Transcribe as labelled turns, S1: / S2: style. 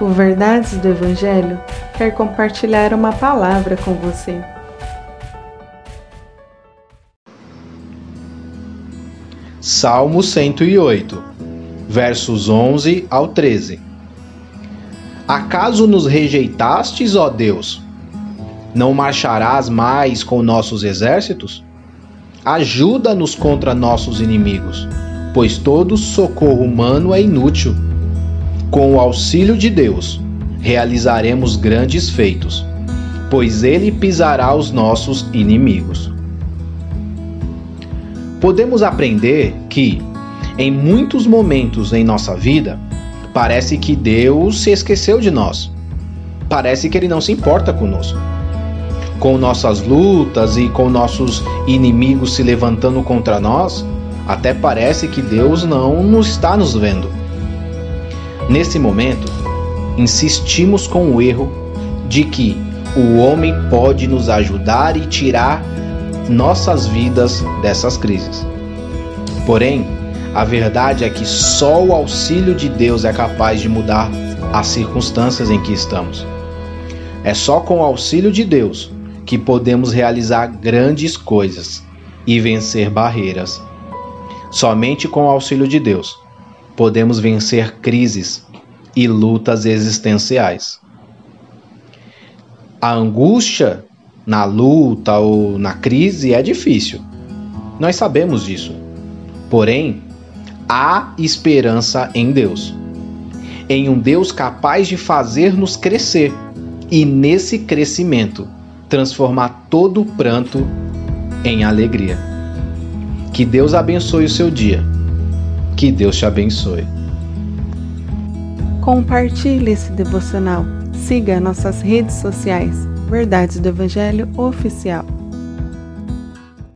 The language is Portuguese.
S1: O Verdades do Evangelho quer compartilhar uma palavra com você.
S2: Salmo 108, versos 11 ao 13. Acaso nos rejeitastes, ó Deus? Não marcharás mais com nossos exércitos? Ajuda-nos contra nossos inimigos, pois todo socorro humano é inútil. Com o auxílio de Deus, realizaremos grandes feitos, pois Ele pisará os nossos inimigos. Podemos aprender que, em muitos momentos em nossa vida, parece que Deus se esqueceu de nós. Parece que Ele não se importa conosco com nossas lutas e com nossos inimigos se levantando contra nós, até parece que Deus não nos está nos vendo. Nesse momento, insistimos com o erro de que o homem pode nos ajudar e tirar nossas vidas dessas crises. Porém, a verdade é que só o auxílio de Deus é capaz de mudar as circunstâncias em que estamos. É só com o auxílio de Deus que podemos realizar grandes coisas e vencer barreiras. Somente com o auxílio de Deus podemos vencer crises e lutas existenciais. A angústia na luta ou na crise é difícil. Nós sabemos disso. Porém, há esperança em Deus. Em um Deus capaz de fazer-nos crescer e nesse crescimento transformar todo pranto em alegria. Que Deus abençoe o seu dia. Que Deus te abençoe.
S1: Compartilhe esse devocional. Siga nossas redes sociais. Verdades do Evangelho Oficial.